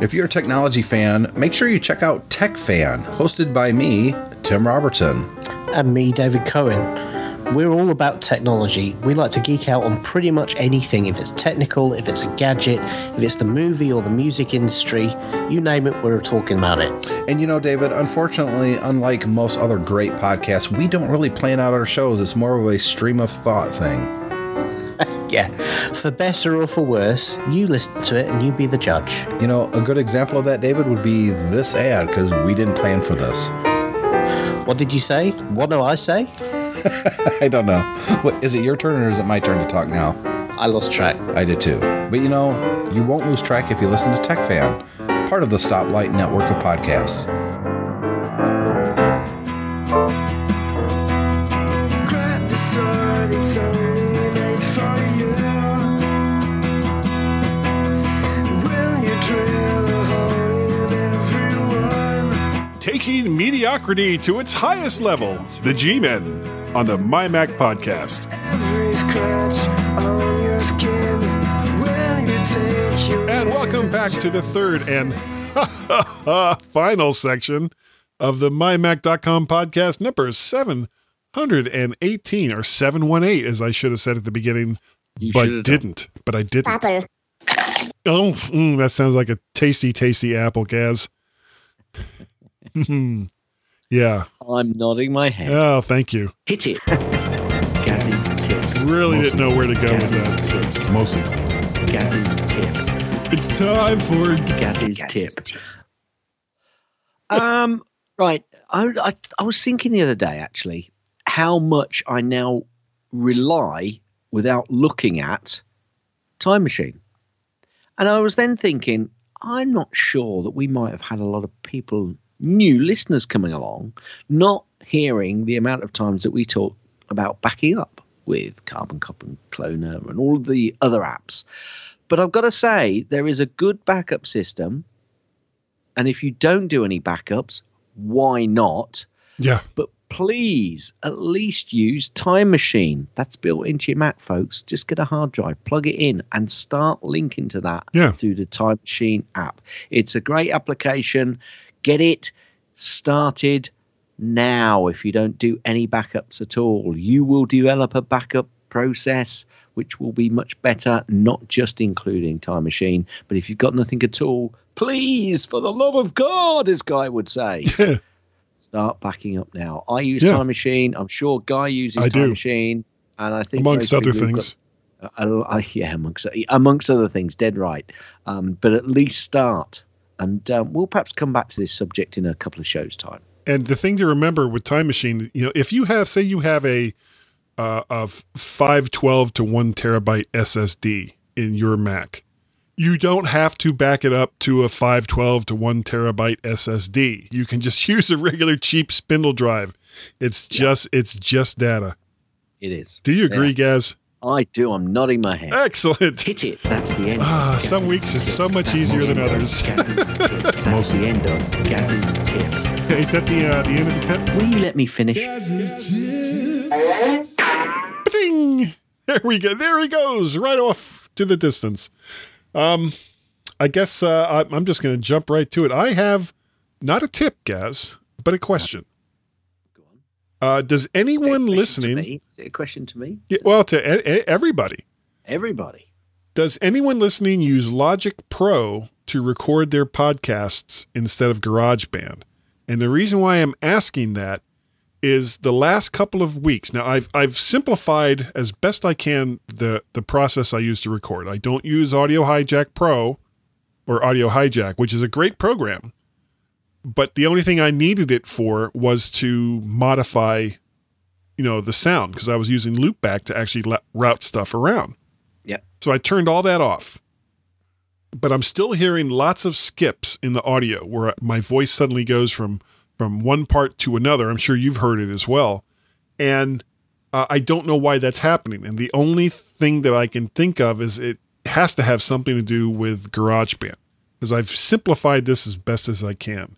If you're a technology fan, make sure you check out Tech Fan, hosted by me, Tim Robertson. And me, David Cohen. We're all about technology. We like to geek out on pretty much anything. If it's technical, if it's a gadget, if it's the movie or the music industry, you name it, we're talking about it. And you know, David, unfortunately, unlike most other great podcasts, we don't really plan out our shows. It's more of a stream of thought thing. Yeah. For better or for worse, you listen to it and you be the judge. You know, a good example of that, David, would be this ad because we didn't plan for this. What did you say? What do I say? I don't know. What, is it your turn or is it my turn to talk now? I lost track. I did too. But you know, you won't lose track if you listen to Tech Fan, part of the Stoplight network of podcasts. Taking mediocrity to its highest level, the G Men on the My Mac podcast. Every scratch on your skin. Will you take your And welcome back to the third and final section of the MyMac.com podcast, number 718 or 718, as I should have said at the beginning, You but should have done. didn't. But I didn't. Oh, mm, that sounds like a tasty, tasty apple, Gaz. yeah. I'm nodding my head. Oh, thank you. Hit it. Gaz's tips. Really didn't know where to go with that. tips. Mostly. Gaz's tips. It's time for Gaz's tip. Um. Right. I, I I was thinking the other day actually how much I now rely without looking at Time Machine, and I was then thinking I'm not sure that we might have had a lot of people, new listeners coming along, not hearing the amount of times that we talk about backing up with Carbon Copy and Cloner and all of the other apps. But I've got to say, there is a good backup system. And if you don't do any backups, why not? Yeah. But please at least use Time Machine. That's built into your Mac, folks. Just get a hard drive, plug it in, and start linking to that Yeah. through the Time Machine app. It's a great application. Get it started now if you don't do any backups at all. You will develop a backup process which will be much better, not just including Time Machine. But if you've got nothing at all, please, for the love of God, as Guy would say, start backing up now. I use Yeah. Time Machine. I'm sure Guy uses I Time do. Machine. And I think Amongst other things. got- uh, uh, yeah, amongst amongst other things, dead right. Um, but at least start, and um, we'll perhaps come back to this subject in a couple of shows' time. And the thing to remember with Time Machine, you know, if you have, say, you have a uh, of five twelve to one terabyte SSD in your Mac, you don't have to back it up to a five twelve to one terabyte SSD. You can just use a regular cheap spindle drive. It's just it's just data. It is. Do you agree, Yeah. Gaz? I do. I'm nodding my head. Excellent. Hit it. That's the end. Ah, some weeks it's so much easier than others. That's the end of Gaz's tips. Is that the uh, the end of the tip? Will you let me finish? Ding! There we go. There he goes, right off to the distance. Um, I guess uh, I- I'm just going to jump right to it. I have not a tip, Gaz, but a question. Uh, does anyone listening? Is it a question to me? Yeah, well, to e- e- everybody. Everybody. Does anyone listening use Logic Pro to record their podcasts instead of GarageBand? And the reason why I'm asking that is the last couple of weeks. Now I've I've simplified as best I can the the process I use to record. I don't use Audio Hijack Pro or Audio Hijack, which is a great program. But the only thing I needed it for was to modify you know the sound because I was using loopback to actually la- route stuff around. Yeah. So I turned all that off. But I'm still hearing lots of skips in the audio where my voice suddenly goes from from one part to another. I'm sure you've heard it as well. And uh, I don't know why that's happening. And the only thing that I can think of is it has to have something to do with GarageBand because I've simplified this as best as I can.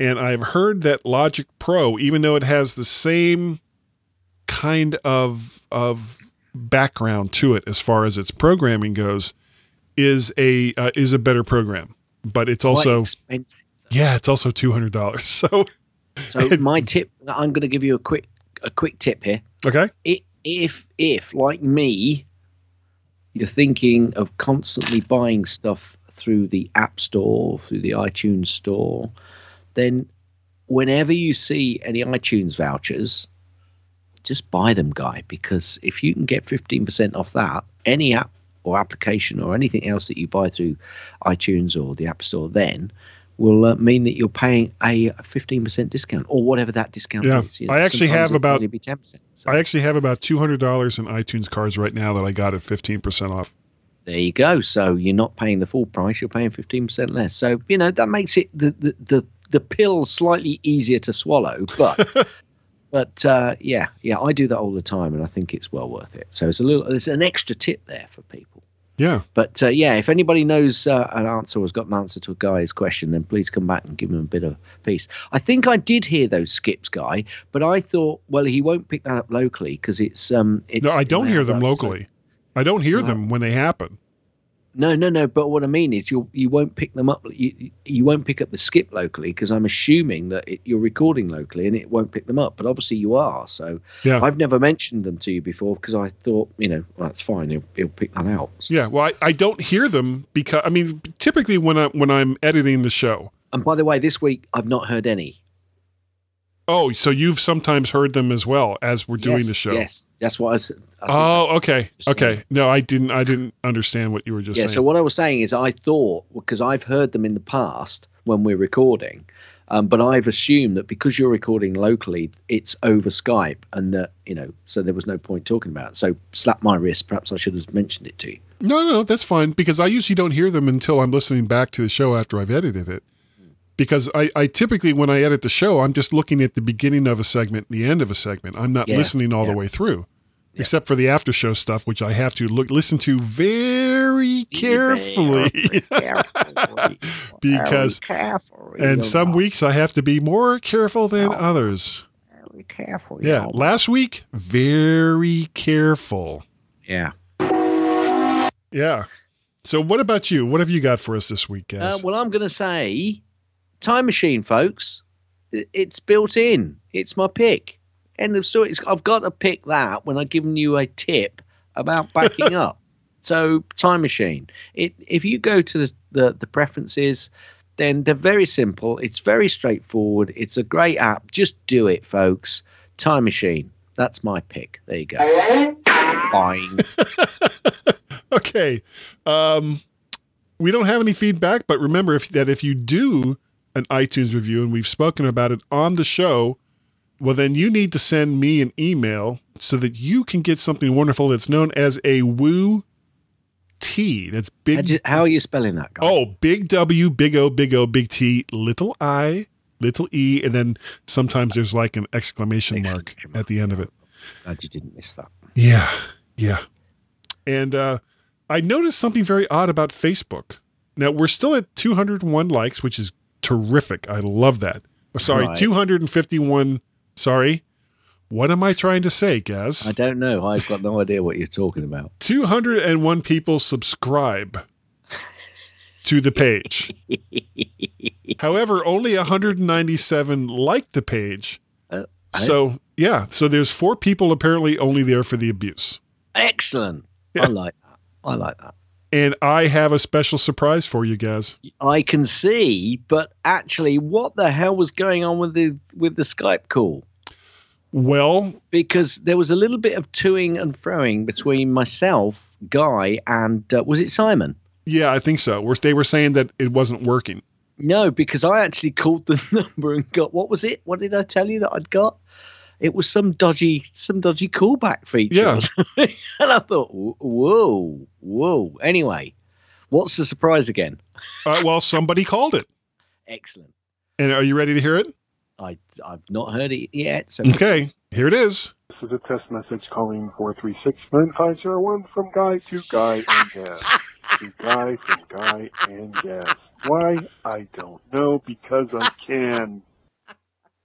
And I've heard that Logic Pro, even though it has the same kind of of background to it as far as its programming goes, is a uh, is a better program. But it's also yeah, it's also two hundred dollars. So So my tip, I'm going to give you a quick a quick tip here. okay, If if like me, you're thinking of constantly buying stuff through the App Store, through the iTunes Store, then whenever you see any iTunes vouchers, just buy them, guy, because if you can get 15% off that, any app or application or anything else that you buy through iTunes or the App Store, then will uh, mean that you're paying a 15% discount or whatever that discount Yeah, is. I actually have about be 10%. I actually have about two hundred dollars in iTunes cards right now that I got at fifteen percent off. There you go. So you're not paying the full price; you're paying fifteen percent less. So you know that makes it the the the, the pill slightly easier to swallow. But but uh, yeah, yeah, I do that all the time, and I think it's well worth it. So it's a little, it's an extra tip there for people. Yeah. But uh, yeah, if anybody knows uh, an answer or has got an answer to a guy's question, then please come back and give him a bit of peace. I think I did hear those skips, guy, but I thought, well, he won't pick that up locally because it's um. It's No, I don't hear them loud, so- locally. I don't hear Wow. them when they happen. No, no, no. But what I mean is, you you won't pick them up. You you won't pick up the skip locally because I'm assuming that it, you're recording locally and it won't pick them up. But obviously you are. So Yeah. I've never mentioned them to you before because I thought, you know, well, that's fine. He'll, he'll pick that out. Yeah, well, I, I don't hear them because I mean, typically when I when I'm editing the show. And by the way, this week I've not heard any. Oh, so you've sometimes heard them as well as we're doing Yes, the show. Yes, that's what I was. I Oh, okay, okay. No, I didn't. I didn't understand what you were just saying. yeah. saying. So what I was saying is, I thought because I've heard them in the past when we're recording, um, but I've assumed that because you're recording locally, it's over Skype, and that you know, so there was no point talking about it. So slap my wrist. Perhaps I should have mentioned it to you. No, No, no, that's fine because I usually don't hear them until I'm listening back to the show after I've edited it. Because I, I typically, when I edit the show, I'm just looking at the beginning of a segment, the end of a segment. I'm not Yeah, listening all the way through, except for the after show stuff, which I have to look listen to very carefully. because and some weeks I have to be more careful than others. Very careful. Yeah, last week very careful. Yeah. Yeah. So what about you? What have you got for us this week, Uh, guys? well, I'm going to say, time machine, folks. It's built in. It's my pick. End of story. It's- I've got to pick that when I've given you a tip about backing up. So, time machine. It if you go to the, the the preferences, then they're very simple. It's very straightforward. It's a great app. Just do it, folks. Time machine. That's my pick. There you go. Fine. okay. Um, we don't have any feedback, but remember if, that if you do an iTunes review and we've spoken about it on the show, well, then you need to send me an email so that you can get something wonderful that's known as a Woo T. That's big. How, you- how are you spelling that, guy? Oh, big W, big O, big O, big T, little I, little E, and then sometimes there's like an exclamation mark at the end of it. Glad you didn't miss that. Yeah, yeah. And uh, I noticed something very odd about Facebook. Now we're still at 201 likes, which is terrific. I love that. Sorry, Right. 251. Sorry. What am I trying to say, Gaz? I don't know. I've got no idea what you're talking about. 201 people subscribe to the page. However, only 197 like the page. Uh, so, yeah, so there's four people apparently only there for the abuse. Excellent. I like that. I like that. And I have a special surprise for you guys. I can see, but actually, what the hell was going on with the with the Skype call? Well, Because there was a little bit of toing and froing between myself, Guy, and uh, was it Simon? yeah, I think so. They were saying that it wasn't working. No, because I actually called the number and got what was it? What did I tell you that I'd got? It was some dodgy, some dodgy callback feature. Yeah. and I thought, whoa, whoa. Anyway, what's the surprise again? Uh, well, somebody called it. Excellent. And are you ready to hear it? I I've not heard it yet. So Okay, here it is. This is a test message calling 436-9501 from Guy to Guy and Gaz. to Guy from Guy and Gaz. Why? I don't know, because I can.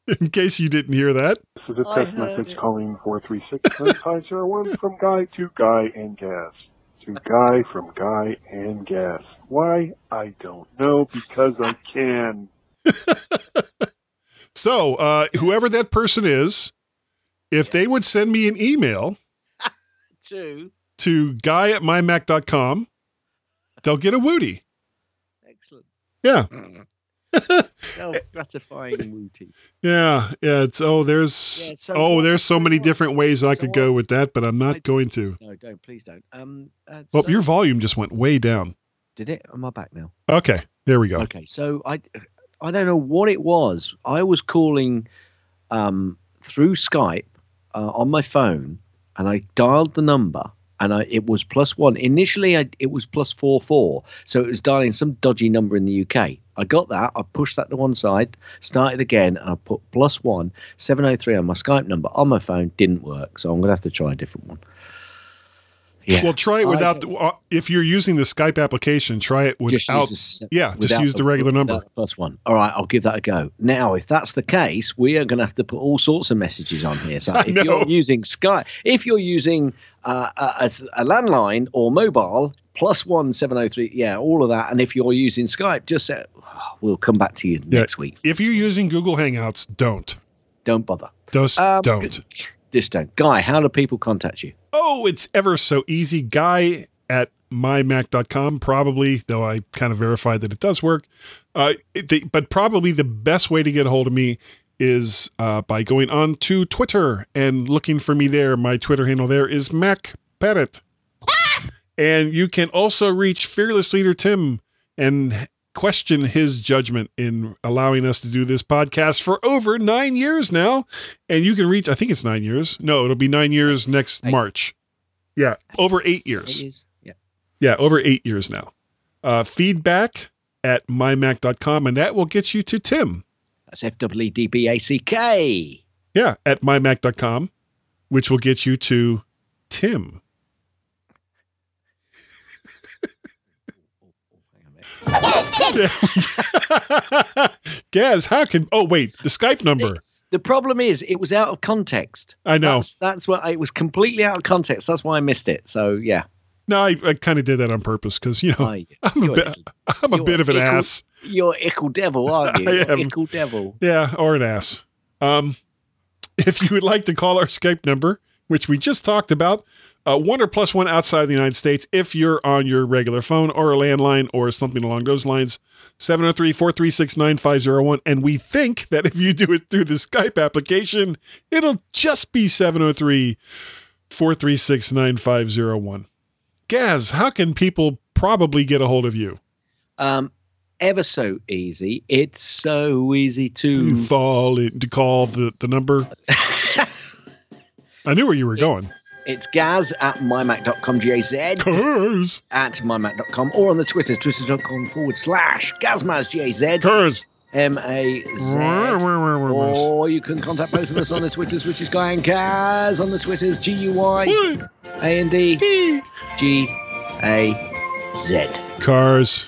In case you didn't hear that. This is a test message it. calling 436-9501 from Guy to Guy and Gaz. To Guy from Guy and Gaz. Why? I don't know, because I can. So, uh, whoever that person is, if they would send me an email two. to guy at mymac.com, they'll get a Woody. Excellent. Yeah. Self-gratifying wooty. Yeah, yeah. It's oh, there's Yeah, so oh, there's so many different ways I could go with that, but I'm not going to. No, don't. Please don't. Um, uh, Well, so- your volume just went way down. did it? Am I back now? Okay, there we go. Okay, so I I don't know what it was. I was calling um, through Skype uh, on my phone, and I dialed the number, and I, it was plus one. Initially, I, it was plus four four, so it was dialing some dodgy number in the UK. I got that. I pushed that to one side, started again, and I put plus one seven zero three on my Skype number on my phone. Didn't work, so I'm gonna have to try a different one. Yeah. Well, try it without. The, uh, if you're using the Skype application, try it without. use the- yeah, just use the regular number. Plus one. All right, I'll give that a go. Now, if that's the case, we are going to have to put all sorts of messages on here. So if you're using Skype, if you're using uh, a, a, landline or mobile, plus one seven zero three, yeah, all of that. And if you're using Skype, just say, we'll come back to you Yeah, next week. If you're using Google Hangouts, don't. Don't bother. Just Um, don't. Just don't. Guy, how do people contact you? Oh, it's ever so easy. Guy at mymac.com, probably, though I kind of verified that it does work. Uh, it- the, but probably the best way to get a hold of me is uh, by going on to Twitter and looking for me there. My Twitter handle there is Mac Pettit. and you can also reach Fearless Leader Tim and question his judgment in allowing us to do this podcast for over nine years now. And you can reach, I think it's nine years. No, it'll be nine years next March. Yeah, over eight years. It is. Yeah. Yeah, over eight years now. Uh, feedback at mymac.com, and that will get you to Tim. That's F W E D B A C K. Yeah, at mymac.com, which will get you to Tim. Gaz, how can. Oh, wait, the Skype number. The problem is, it was out of context. I know. That's, that's what it was completely out of context. That's why I missed it. So yeah, No, I, I kind of did that on purpose because, you know, Aye. I'm a bit, I'm a bit of an ickle- ass. You're ickle devil, aren't you? I You're am. ickle devil. Yeah, or an ass. Um, if you would like to call our Skype number, which we just talked about, uh, one or plus one outside of the United States, if you're on your regular phone or a landline or something along those lines, 703 436 9501. And we think that if you do it through the Skype application, it'll just be 703 436 9501. Gaz, how can people probably get a hold of you? Um, ever so easy. It's so easy to You fall in, to call the, the number. I knew where you were going. It's Gaz at mymac.com, G-A-Z. Curs. At mymac.com or on the Twitters, twitter.com forward slash Gazmaz, G-A-Z. Curs. M-A-Z. Or you can contact both of us on the Twitters, which is Guy and Gaz. On the Twitters, G-U-Y, A-N-D, G-A-Z. Cars.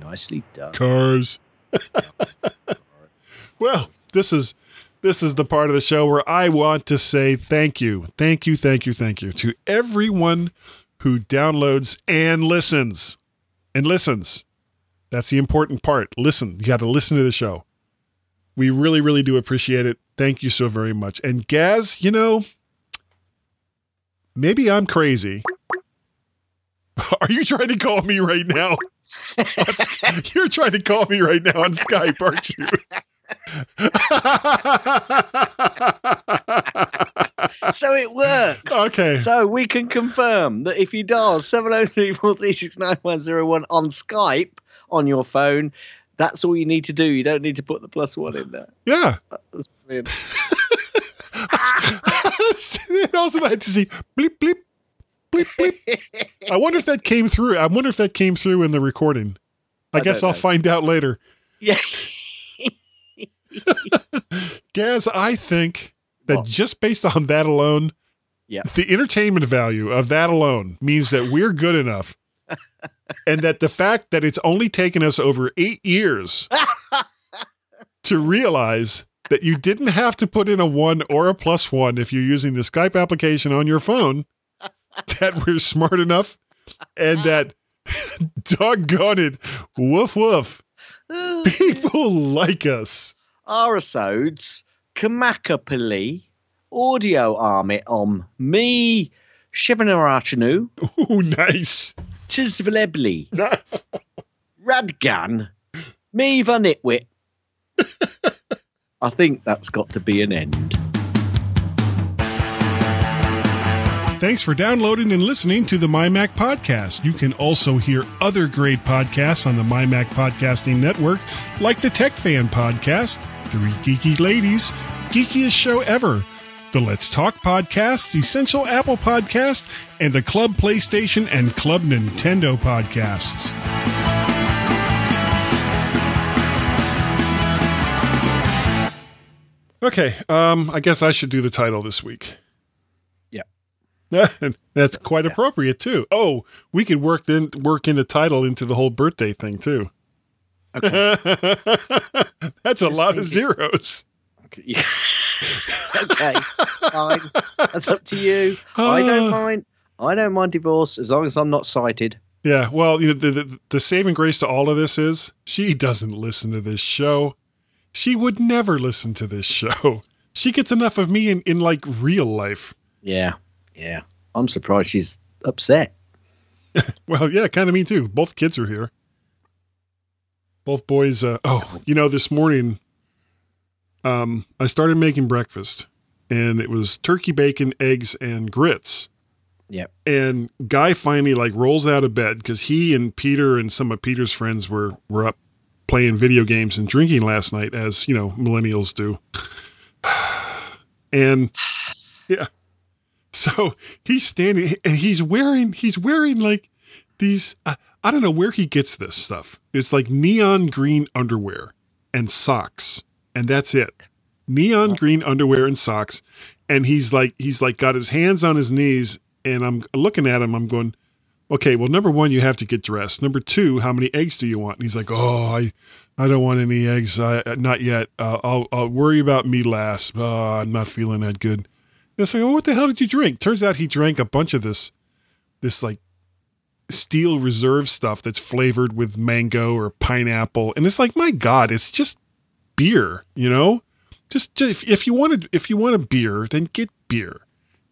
Nicely done. Cars. well, this is this is the part of the show where I want to say thank you. Thank you, thank you, thank you to everyone who downloads and listens. And listens. That's the important part. Listen. You got to listen to the show. We really, really do appreciate it. Thank you so very much. And Gaz, you know, maybe I'm crazy. Are you trying to call me right now? You're trying to call me right now on Skype, aren't you? so it works. Okay. So we can confirm that if you dial 703 436 9101 on Skype on your phone, that's all you need to do. You don't need to put the plus one in there. Yeah. Uh, that's brilliant. and also, I had to see bleep bleep bleep bleep. I wonder if that came through. I wonder if that came through in the recording. I, I guess I'll know. find out later. Yeah. Gaz, I think that just based on that alone, Yeah. the entertainment value of that alone means that we're good enough. And that the fact that it's only taken us over eight years to realize that you didn't have to put in a one or a plus one if you're using the Skype application on your phone, that we're smart enough and that doggone it, woof woof, oh, people like us. Arasodes, Kamakapali, Audio Army Om, me, Shibanarachanu, Ooh, nice. Tizvelebli, Radgan, Me the nitwit. I think that's got to be an end. Thanks for downloading and listening to the MyMac Podcast. You can also hear other great podcasts on the MyMac Podcasting Network, like the Tech Fan Podcast, Three Geeky Ladies, Geekiest Show Ever, the Let's Talk Podcast, Essential Apple Podcast, and the Club PlayStation and Club Nintendo Podcasts. Okay, um, I guess I should do the title this week. Yeah. That's quite appropriate too. Oh, we could work then work in the title into the whole birthday thing too. Okay. That's a lot of zeros. Yeah. okay, fine. That's up to you. I don't mind. I don't mind divorce as long as I'm not cited. Yeah, well, you know, the, the the saving grace to all of this is she doesn't listen to this show. She would never listen to this show. She gets enough of me in, in like real life. Yeah, yeah. I'm surprised she's upset. Well, yeah, kind of me too. Both kids are here. Both boys. Uh, oh, you know, this morning, um, I started making breakfast, and it was turkey bacon, eggs, and grits. Yep. And Guy finally like rolls out of bed because he and Peter and some of Peter's friends were were up playing video games and drinking last night, as you know millennials do. And yeah, so he's standing and he's wearing he's wearing like these. Uh, I don't know where he gets this stuff. It's like neon green underwear and socks, and that's it. Neon green underwear and socks, and he's like he's like got his hands on his knees, and I'm looking at him. I'm going, okay. Well, number one, you have to get dressed. Number two, how many eggs do you want? And he's like, oh, I I don't want any eggs. I not yet. Uh, I'll I'll worry about me last. Uh, I'm not feeling that good. And it's like, oh, what the hell did you drink? Turns out he drank a bunch of this this like steel reserve stuff that's flavored with mango or pineapple and it's like my god it's just beer you know just, just if, if you wanted if you want a beer then get beer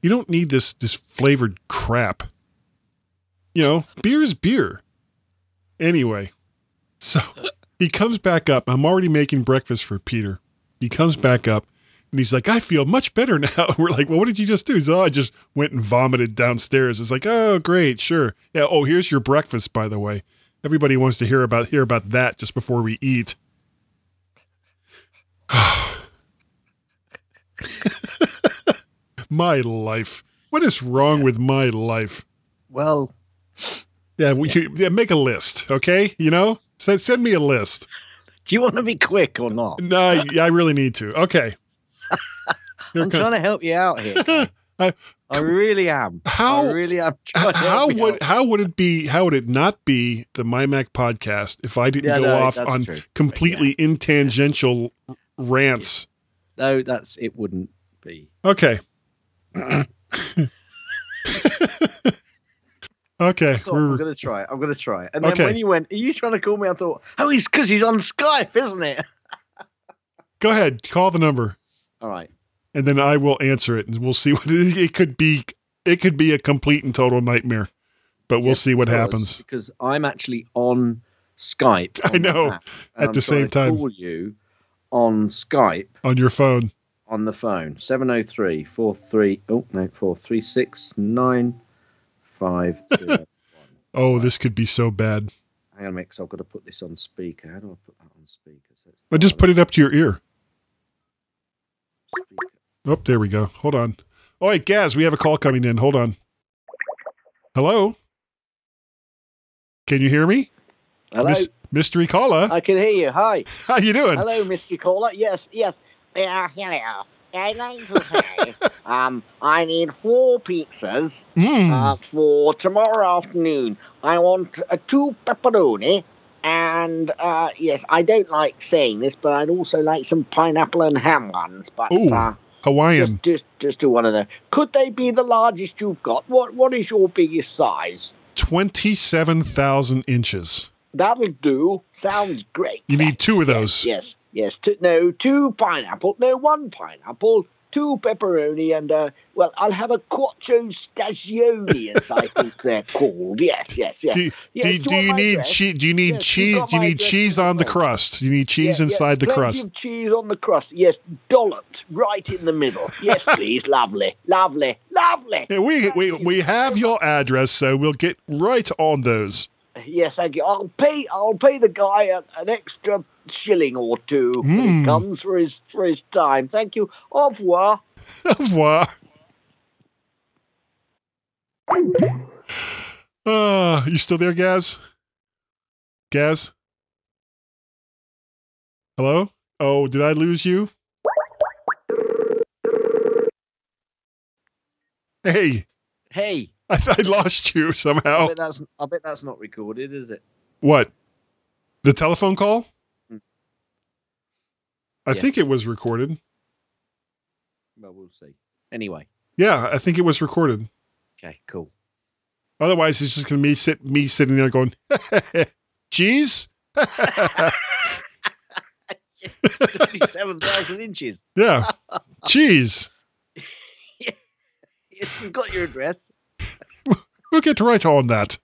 you don't need this this flavored crap you know beer is beer anyway so he comes back up i'm already making breakfast for peter he comes back up and he's like, I feel much better now. We're like, well, what did you just do? He's, oh, I just went and vomited downstairs. It's like, oh, great, sure. Yeah. Oh, here's your breakfast, by the way. Everybody wants to hear about hear about that just before we eat. my life. What is wrong with my life? Well, yeah, we, yeah. yeah, make a list, okay? You know, send send me a list. Do you want to be quick or not? No, I really need to. Okay. I'm trying to help you out here. I, I really am. How I really am. How would how would it be? How would it not be the MyMac podcast if I didn't Yeah, go no, off on true. completely intangential rants? No, that's it. Wouldn't be. Okay. okay. So I'm to try it. I'm to try it. And then Okay. when you went, are you trying to call me? I thought, oh, he's because he's on Skype, isn't it? Go ahead. Call the number, All right. and then I will answer it, and we'll see what it, it could be. It could be a complete and total nightmare, but we'll Yes, see what because- happens. Because I'm actually on Skype. I on the know, app, at I'm the same time. Call you on Skype on your phone. on the phone. 703 43. Oh, no, 436 950. Oh, this could be so bad. Hang on a minute, I've got to put this on speaker. How do I put that on speaker? So But just put it up to your ear. Oh, there we go. Hold on. Oh, wait, Gaz, we have a call coming in. Hold on. Hello? Can you hear me? Hello. Mis- mystery caller. I can hear you. Hi. How you doing? Hello, mystery caller. Yes, yes. Yeah, hello. I'd like to say, um, I need four pizzas Mm. uh, for tomorrow afternoon. I want uh, two pepperoni, and uh, yes, I don't like saying this, but I'd also like some pineapple and ham ones. But Ooh, uh, Hawaiian. just, just do one of them. Could they be the largest you've got? What, what is your biggest size? 27,000 inches. That'll do. Sounds great. You need two of those. Yes, yes. Two, no, two pineapple. No, one pineapple. two pepperoni and uh, well, I'll have a quattro stagioni, as I think they're called. Yes, yes, yes. Do, yes, do, you do you need cheese? Do you need Yes, cheese? Do you need cheese on the crust? Do you need cheese inside the crust? cheese on the crust. Yes, dolloped right in the middle. Yes, please. lovely, lovely, lovely. Yeah, we, we we have your address, so we'll get right on those. Yes, thank you. I'll pay. I'll pay the guy a, an extra shilling or two when Mm. he comes for his for his time. Thank you. Au revoir. Au revoir. Uh, you still there, Gaz? Gaz? Hello? Oh, did I lose you? Hey, Hey, I, I lost you I somehow. bet that's I bet that's not recorded, is it? What? The telephone call? Mm. I Yes. think it was recorded. Well, we'll see. Anyway, Yeah, I think it was recorded. okay, cool. Otherwise, it's just gonna be sit me sitting there going, "Cheese." Twenty-seven thousand inches. Yeah, cheese. Yes, we've got your address. We'll get right on that.